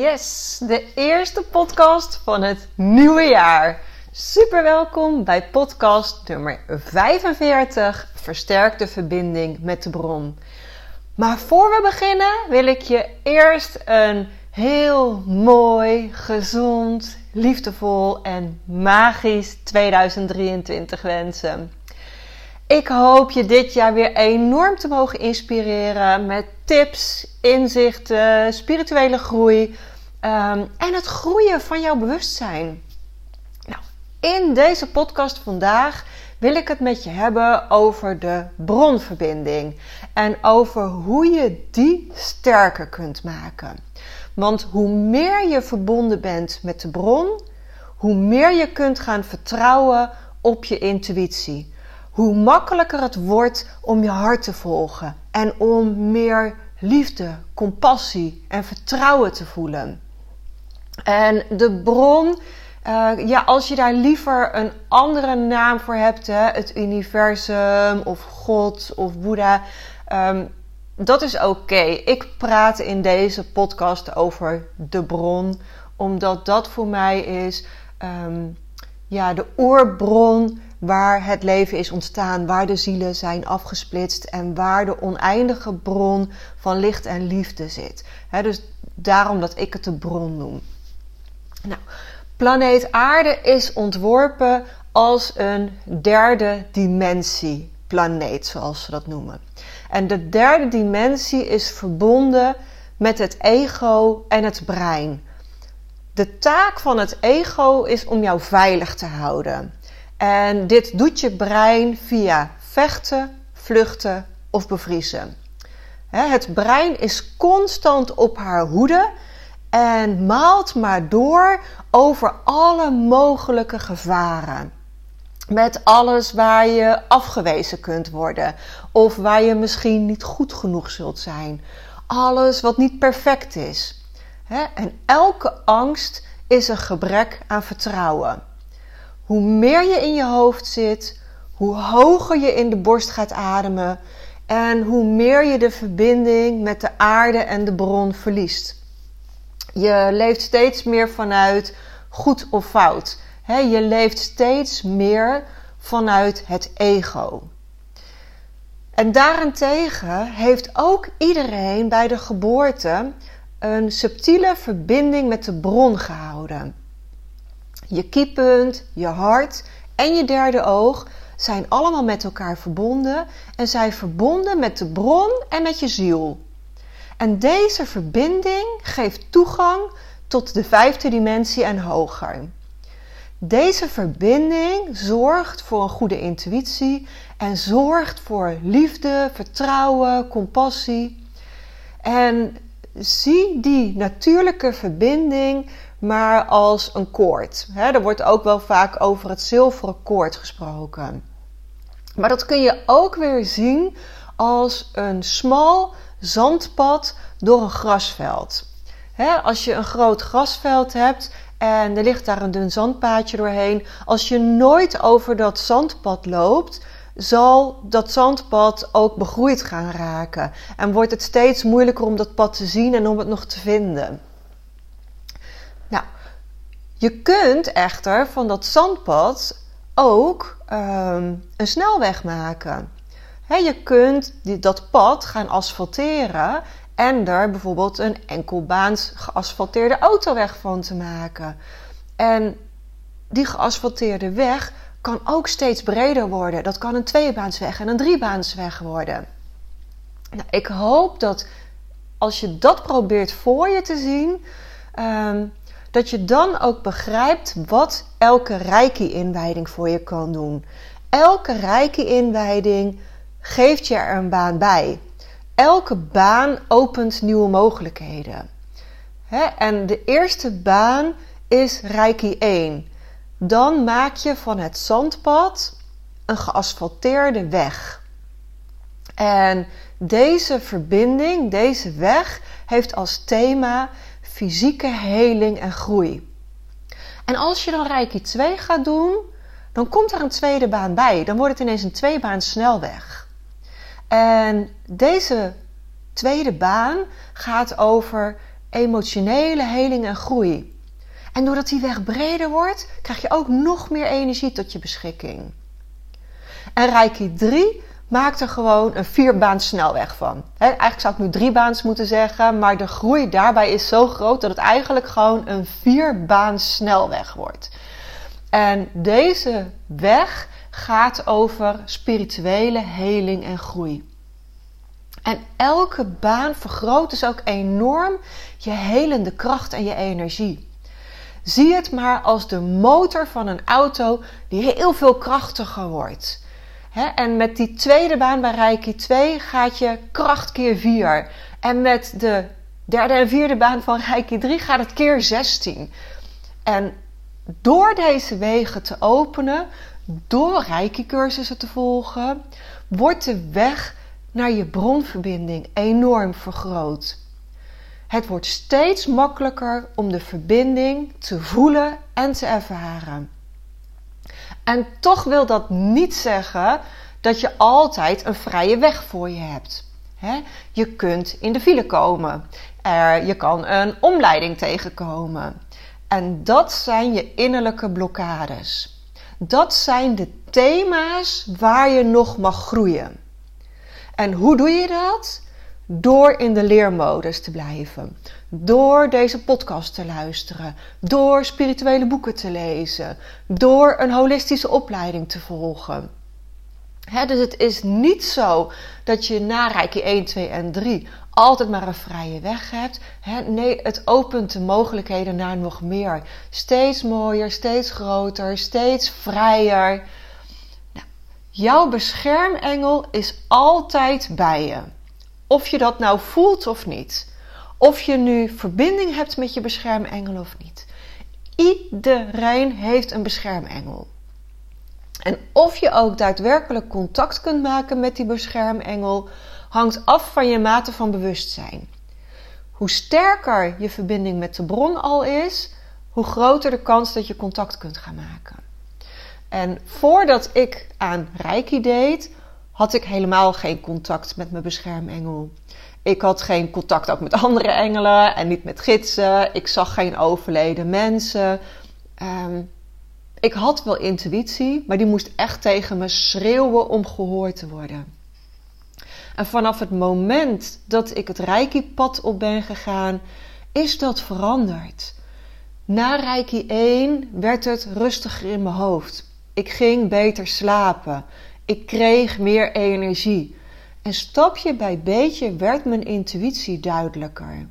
Yes, de eerste podcast van het nieuwe jaar. Super welkom bij podcast nummer 45, Versterk de verbinding met de bron. Maar voor we beginnen wil ik je eerst een heel mooi, gezond, liefdevol en magisch 2023 wensen. Ik hoop je dit jaar weer enorm te mogen inspireren met tips, inzichten, spirituele groei um, en het groeien van jouw bewustzijn. Nou, in deze podcast vandaag wil ik het met je hebben over de bronverbinding en over hoe je die sterker kunt maken. Want hoe meer je verbonden bent met de bron, hoe meer je kunt gaan vertrouwen op je intuïtie. Hoe makkelijker het wordt om je hart te volgen en om meer liefde, compassie en vertrouwen te voelen. En de bron, uh, ja, als je daar liever een andere naam voor hebt, hè, het universum of God of Boeddha, um, dat is oké. Ik praat in deze podcast over de bron, omdat dat voor mij is um, ja, de oerbron waar het leven is ontstaan, waar de zielen zijn afgesplitst en waar de oneindige bron van licht en liefde zit. Dus daarom dat ik het de bron noem. Nou, planeet Aarde is ontworpen als een derde dimensie planeet, zoals ze dat noemen. En de derde dimensie is verbonden met het ego en het brein. De taak van het ego is om jou veilig te houden. En dit doet je brein via vechten, vluchten of bevriezen. Het brein is constant op haar hoede en maalt maar door over alle mogelijke gevaren. Met alles waar je afgewezen kunt worden of waar je misschien niet goed genoeg zult zijn. Alles wat niet perfect is. En elke angst is een gebrek aan vertrouwen. Hoe meer je in je hoofd zit, hoe hoger je in de borst gaat ademen en hoe meer je de verbinding met de aarde en de bron verliest. Je leeft steeds meer vanuit goed of fout. je leeft steeds meer vanuit het ego. En daarentegen heeft ook iedereen bij de geboorte een subtiele verbinding met de bron gehouden. Je kiepunt, je hart en je derde oog zijn allemaal met elkaar verbonden en zijn verbonden met de bron en met je ziel. En deze verbinding geeft toegang tot de vijfde dimensie en hoger. Deze verbinding zorgt voor een goede intuïtie en zorgt voor liefde, vertrouwen, compassie. En zie die natuurlijke verbinding maar als een koord. er wordt ook wel vaak over het zilveren koord gesproken. Maar dat kun je ook weer zien als een smal zandpad door een grasveld. als je een groot grasveld hebt en er ligt daar een dun zandpaadje doorheen, als je nooit over dat zandpad loopt, zal dat zandpad ook begroeid gaan raken. En wordt het steeds moeilijker om dat pad te zien en om het nog te vinden. Je kunt echter van dat zandpad ook um, een snelweg maken. je kunt die, dat pad gaan asfalteren en er bijvoorbeeld een enkelbaans geasfalteerde autoweg van te maken. En die geasfalteerde weg kan ook steeds breder worden. Dat kan een tweebaansweg en een driebaansweg worden. Nou, ik hoop dat als je dat probeert voor je te zien, ehm, dat je dan ook begrijpt wat elke reiki-inwijding voor je kan doen. Elke reiki-inwijding geeft je er een baan bij. elke baan opent nieuwe mogelijkheden. En de eerste baan is Reiki 1. Dan maak je van het zandpad een geasfalteerde weg. En deze verbinding, deze weg, heeft als thema fysieke heling en groei. En als je dan Reiki 2 gaat doen, dan komt er een tweede baan bij. Dan wordt het ineens een tweebaan snelweg. En deze tweede baan gaat over emotionele heling en groei. En doordat die weg breder wordt, krijg je ook nog meer energie tot je beschikking. En Reiki 3 maakt er gewoon een vierbaans snelweg van. eigenlijk zou ik nu drie baans moeten zeggen, maar de groei daarbij is zo groot dat het eigenlijk gewoon een vierbaans snelweg wordt. En deze weg gaat over spirituele heling en groei. En elke baan vergroot dus ook enorm je helende kracht en je energie. Zie het maar als de motor van een auto die heel veel krachtiger wordt. En met die tweede baan bij Reiki 2 gaat je kracht keer 4. En met de derde en vierde baan van Reiki 3 gaat het keer 16. En door deze wegen te openen, door Reiki-cursussen te volgen, wordt de weg naar je bronverbinding enorm vergroot. Het wordt steeds makkelijker om de verbinding te voelen en te ervaren. En toch wil dat niet zeggen dat je altijd een vrije weg voor je hebt. Je kunt in de file komen. Je kan een omleiding tegenkomen. En dat zijn je innerlijke blokkades. Dat zijn de thema's waar je nog mag groeien. En hoe doe je dat? Door in de leermodus te blijven. Door deze podcast te luisteren. Door spirituele boeken te lezen. Door een holistische opleiding te volgen. dus het is niet zo dat je na Reiki 1, 2 en 3 altijd maar een vrije weg hebt. nee, het opent de mogelijkheden naar nog meer. Steeds mooier, steeds groter, steeds vrijer. Jouw beschermengel is altijd bij je. Of je dat nou voelt of niet. Of je nu verbinding hebt met je beschermengel of niet. Iedereen heeft een beschermengel. En of je ook daadwerkelijk contact kunt maken met die beschermengel, hangt af van je mate van bewustzijn. Hoe sterker je verbinding met de bron al is, hoe groter de kans dat je contact kunt gaan maken. En voordat ik aan Reiki deed, had ik helemaal geen contact met mijn beschermengel. Ik had geen contact ook met andere engelen en niet met gidsen. Ik zag geen overleden mensen. Um, ik had wel intuïtie, maar die moest echt tegen me schreeuwen om gehoord te worden. En vanaf het moment dat ik het Reiki-pad op ben gegaan, is dat veranderd. Na Reiki 1 werd het rustiger in mijn hoofd. Ik ging beter slapen. Ik kreeg meer energie. En stapje bij beetje werd mijn intuïtie duidelijker.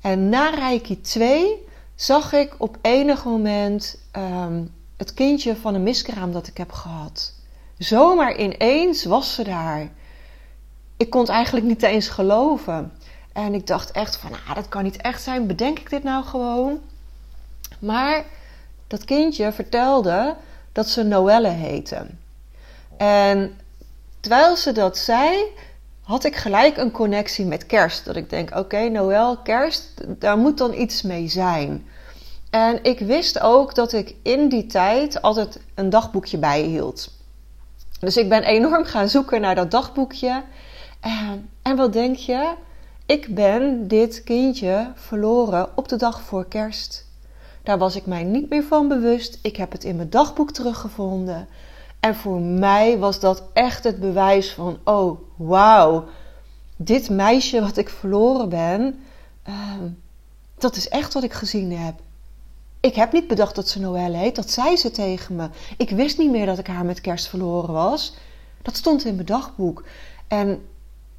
En na Reiki 2 zag ik op enig moment ehm, het kindje van een miskraam dat ik heb gehad. Zomaar ineens was ze daar. Ik kon het eigenlijk niet eens geloven. En ik dacht echt van, ah, dat kan niet echt zijn. Bedenk ik dit nou gewoon? Maar dat kindje vertelde dat ze Noelle heette. En terwijl ze dat zei, had ik gelijk een connectie met kerst. Dat ik denk, oké, Noël, kerst, daar moet dan iets mee zijn. En ik wist ook dat ik in die tijd altijd een dagboekje bijhield. Dus ik ben enorm gaan zoeken naar dat dagboekje. En wat denk je? Ik ben dit kindje verloren op de dag voor kerst. Daar was ik mij niet meer van bewust. Ik heb het in mijn dagboek teruggevonden. En voor mij was dat echt het bewijs van: oh, wauw, dit meisje wat ik verloren ben, ehm, dat is echt wat ik gezien heb. Ik heb niet bedacht dat ze Noël heet, dat zei ze tegen me. Ik wist niet meer dat ik haar met kerst verloren was. Dat stond in mijn dagboek. En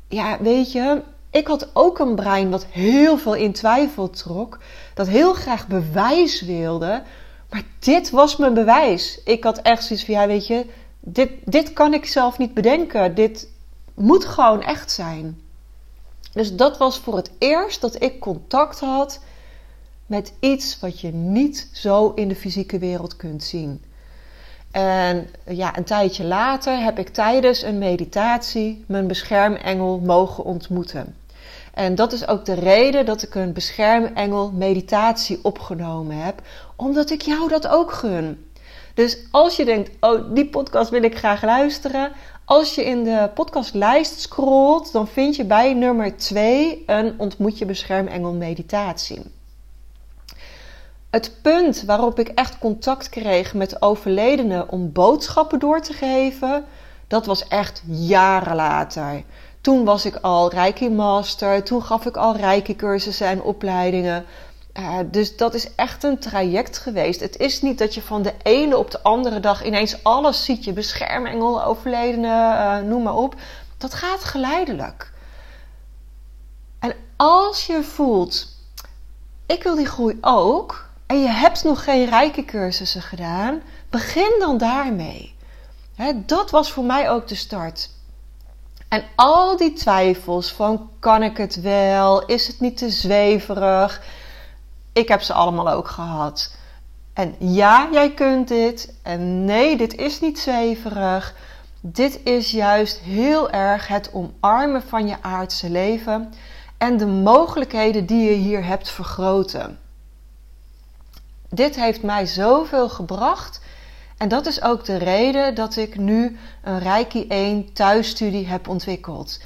ja, weet je, ik had ook een brein wat heel veel in twijfel trok, dat heel graag bewijs wilde. Maar dit was mijn bewijs. Ik had echt zoiets van, ja, weet je, dit, dit kan ik zelf niet bedenken. Dit moet gewoon echt zijn. Dus dat was voor het eerst dat ik contact had met iets wat je niet zo in de fysieke wereld kunt zien. En ja, een tijdje later heb ik tijdens een meditatie mijn beschermengel mogen ontmoeten. En dat is ook de reden dat ik een beschermengel meditatie opgenomen heb, omdat ik jou dat ook gun. Dus als je denkt, oh, die podcast wil ik graag luisteren. Als je in de podcastlijst scrolt, dan vind je bij nummer 2 een ontmoet je beschermengel meditatie. Het punt waarop ik echt contact kreeg met de overledene om boodschappen door te geven, dat was echt jaren later. Toen was ik al Reiki Master, toen gaf ik al Reiki cursussen en opleidingen. Uh, dus dat is echt een traject geweest. Het is niet dat je van de ene op de andere dag ineens alles ziet. Je beschermengel, overledene, uh, noem maar op. Dat gaat geleidelijk. En als je voelt, ik wil die groei ook, en je hebt nog geen rijke cursussen gedaan, begin dan daarmee. dat was voor mij ook de start. En al die twijfels van kan ik het wel, is het niet te zweverig, ik heb ze allemaal ook gehad. En ja, jij kunt dit. En nee, dit is niet zweverig. Dit is juist heel erg het omarmen van je aardse leven en de mogelijkheden die je hier hebt vergroten. Dit heeft mij zoveel gebracht. En dat is ook de reden dat ik nu een Reiki 1 thuisstudie heb ontwikkeld.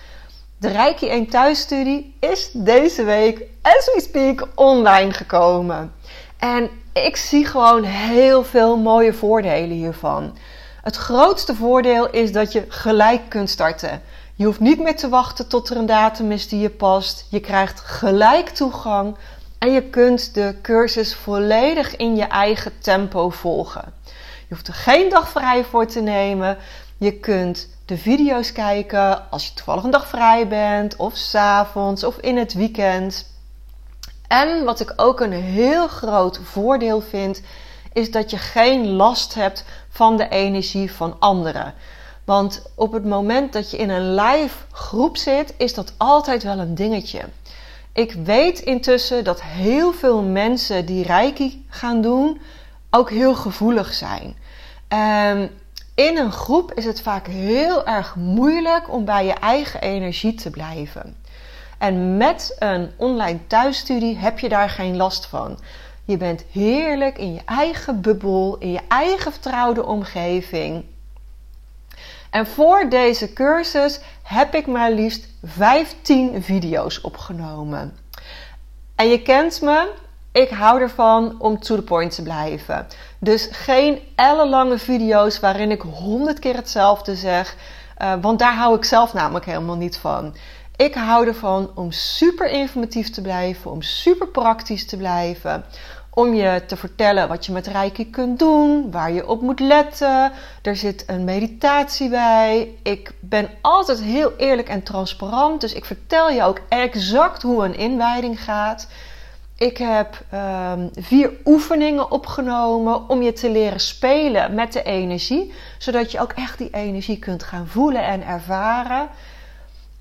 De Reiki 1 thuisstudie is deze week, as we speak, online gekomen. En ik zie gewoon heel veel mooie voordelen hiervan. Het grootste voordeel is dat je gelijk kunt starten. Je hoeft niet meer te wachten tot er een datum is die je past. Je krijgt gelijk toegang en je kunt de cursus volledig in je eigen tempo volgen. Je hoeft er geen dag vrij voor te nemen. Je kunt de video's kijken als je toevallig een dag vrij bent, of s'avonds of in het weekend. En wat ik ook een heel groot voordeel vind, is dat je geen last hebt van de energie van anderen. Want op het moment dat je in een live groep zit, is dat altijd wel een dingetje. Ik weet intussen dat heel veel mensen die reiki gaan doen ook heel gevoelig zijn. Um, in een groep is het vaak heel erg moeilijk om bij je eigen energie te blijven. En met een online thuisstudie heb je daar geen last van. Je bent heerlijk in je eigen bubbel, in je eigen vertrouwde omgeving. En voor deze cursus heb ik maar liefst 15 video's opgenomen. En je kent me, ik hou ervan om to the point te blijven. Dus geen ellenlange video's waarin ik honderd keer hetzelfde zeg. Uh, want daar hou ik zelf namelijk helemaal niet van. Ik hou ervan om super informatief te blijven, om super praktisch te blijven. Om je te vertellen wat je met Reiki kunt doen, waar je op moet letten. Er zit een meditatie bij. Ik ben altijd heel eerlijk en transparant, dus ik vertel je ook exact hoe een inwijding gaat. Ik heb um, vier oefeningen opgenomen om je te leren spelen met de energie, zodat je ook echt die energie kunt gaan voelen en ervaren.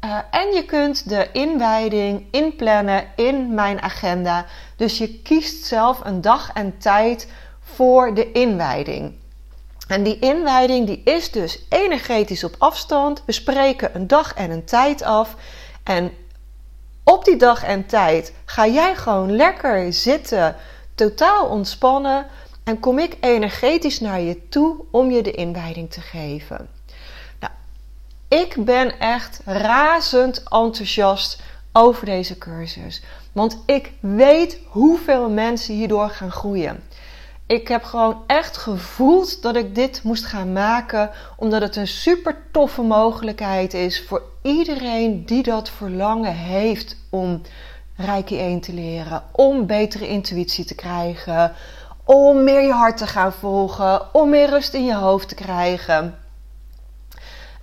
Uh, en je kunt de inwijding inplannen in mijn agenda. Dus je kiest zelf een dag en tijd voor de inwijding. En die inwijding die is dus energetisch op afstand. We spreken een dag en een tijd af. En op die dag en tijd ga jij gewoon lekker zitten, totaal ontspannen en kom ik energetisch naar je toe om je de inwijding te geven. Nou, ik ben echt razend enthousiast over deze cursus, want ik weet hoeveel mensen hierdoor gaan groeien. Ik heb gewoon echt gevoeld dat ik dit moest gaan maken, omdat het een super toffe mogelijkheid is voor iedereen die dat verlangen heeft om Reiki 1 te leren, om betere intuïtie te krijgen, om meer je hart te gaan volgen, om meer rust in je hoofd te krijgen.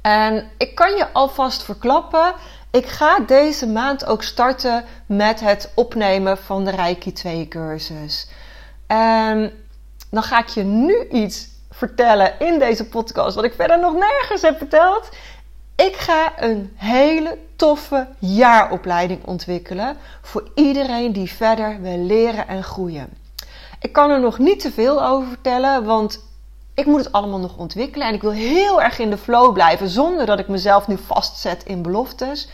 En ik kan je alvast verklappen, ik ga deze maand ook starten met het opnemen van de Reiki 2 cursus. En dan ga ik je nu iets vertellen in deze podcast wat ik verder nog nergens heb verteld. Ik ga een hele toffe jaaropleiding ontwikkelen voor iedereen die verder wil leren en groeien. Ik kan er nog niet te veel over vertellen, want ik moet het allemaal nog ontwikkelen en ik wil heel erg in de flow blijven zonder dat ik mezelf nu vastzet in beloftes.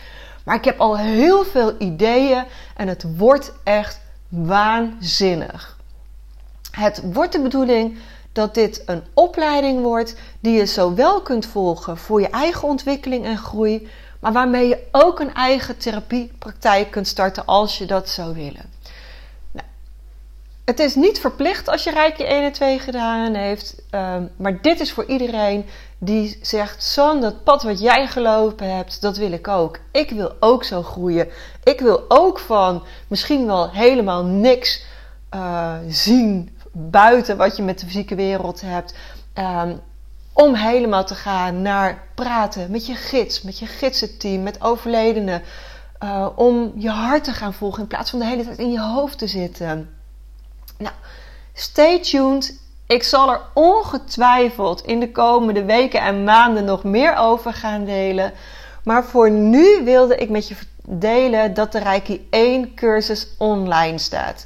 Maar ik heb al heel veel ideeën en het wordt echt waanzinnig. Het wordt de bedoeling dat dit een opleiding wordt die je zowel kunt volgen voor je eigen ontwikkeling en groei, maar waarmee je ook een eigen therapiepraktijk kunt starten als je dat zou willen. Nou, het is niet verplicht als je Rijkje 1 en 2 gedaan heeft, ehm, maar dit is voor iedereen die zegt: Son, dat pad wat jij gelopen hebt, dat wil ik ook. Ik wil ook zo groeien. Ik wil ook van misschien wel helemaal niks uh, zien buiten wat je met de fysieke wereld hebt. Um, om helemaal te gaan naar praten met je gids, met je gidsenteam, met overledenen. Uh, om je hart te gaan volgen in plaats van de hele tijd in je hoofd te zitten. Nou, stay tuned. Ik zal er ongetwijfeld in de komende weken en maanden nog meer over gaan delen. Maar voor nu wilde ik met je delen dat de Reiki 1 cursus online staat.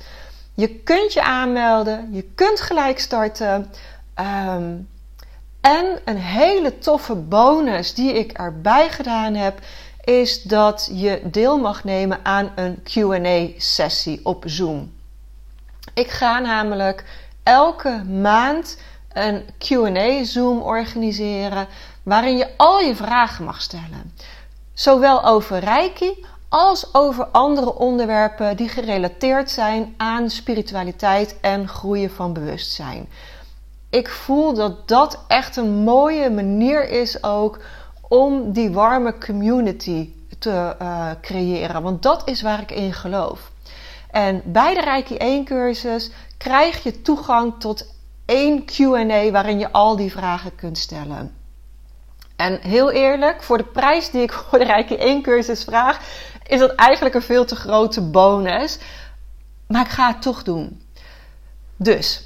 Je kunt je aanmelden, je kunt gelijk starten. Um, en een hele toffe bonus die ik erbij gedaan heb, is dat je deel mag nemen aan een QA-sessie op Zoom. Ik ga namelijk elke maand een QA Zoom organiseren waarin je al je vragen mag stellen. Zowel over Reiki als over andere onderwerpen die gerelateerd zijn aan spiritualiteit en groeien van bewustzijn. Ik voel dat dat echt een mooie manier is ook om die warme community te uh, creëren. Want dat is waar ik in geloof. En bij de Reiki 1 cursus krijg je toegang tot één Q&A waarin je al die vragen kunt stellen. En heel eerlijk, voor de prijs die ik voor de Reiki 1 cursus vraag, is dat eigenlijk een veel te grote bonus. Maar ik ga het toch doen. Dus,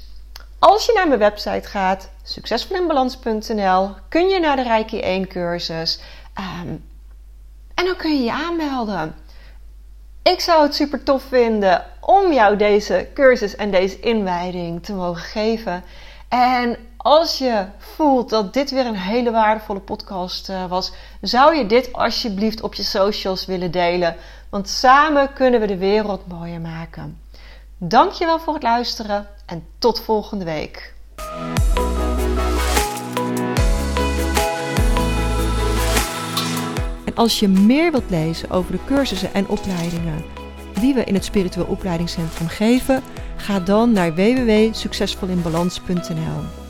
als je naar mijn website gaat, succesvolinbalans.nl, kun je naar de Reiki 1 cursus. Um, en dan kun je je aanmelden. Ik zou het super tof vinden om jou deze cursus en deze inwijding te mogen geven. En als je voelt dat dit weer een hele waardevolle podcast uh, was, zou je dit alsjeblieft op je socials willen delen. Want samen kunnen we de wereld mooier maken. Dankjewel voor het luisteren en tot volgende week. En als je meer wilt lezen over de cursussen en opleidingen die we in het Spiritueel Opleidingscentrum geven, ga dan naar www.succesvolinbalans.nl.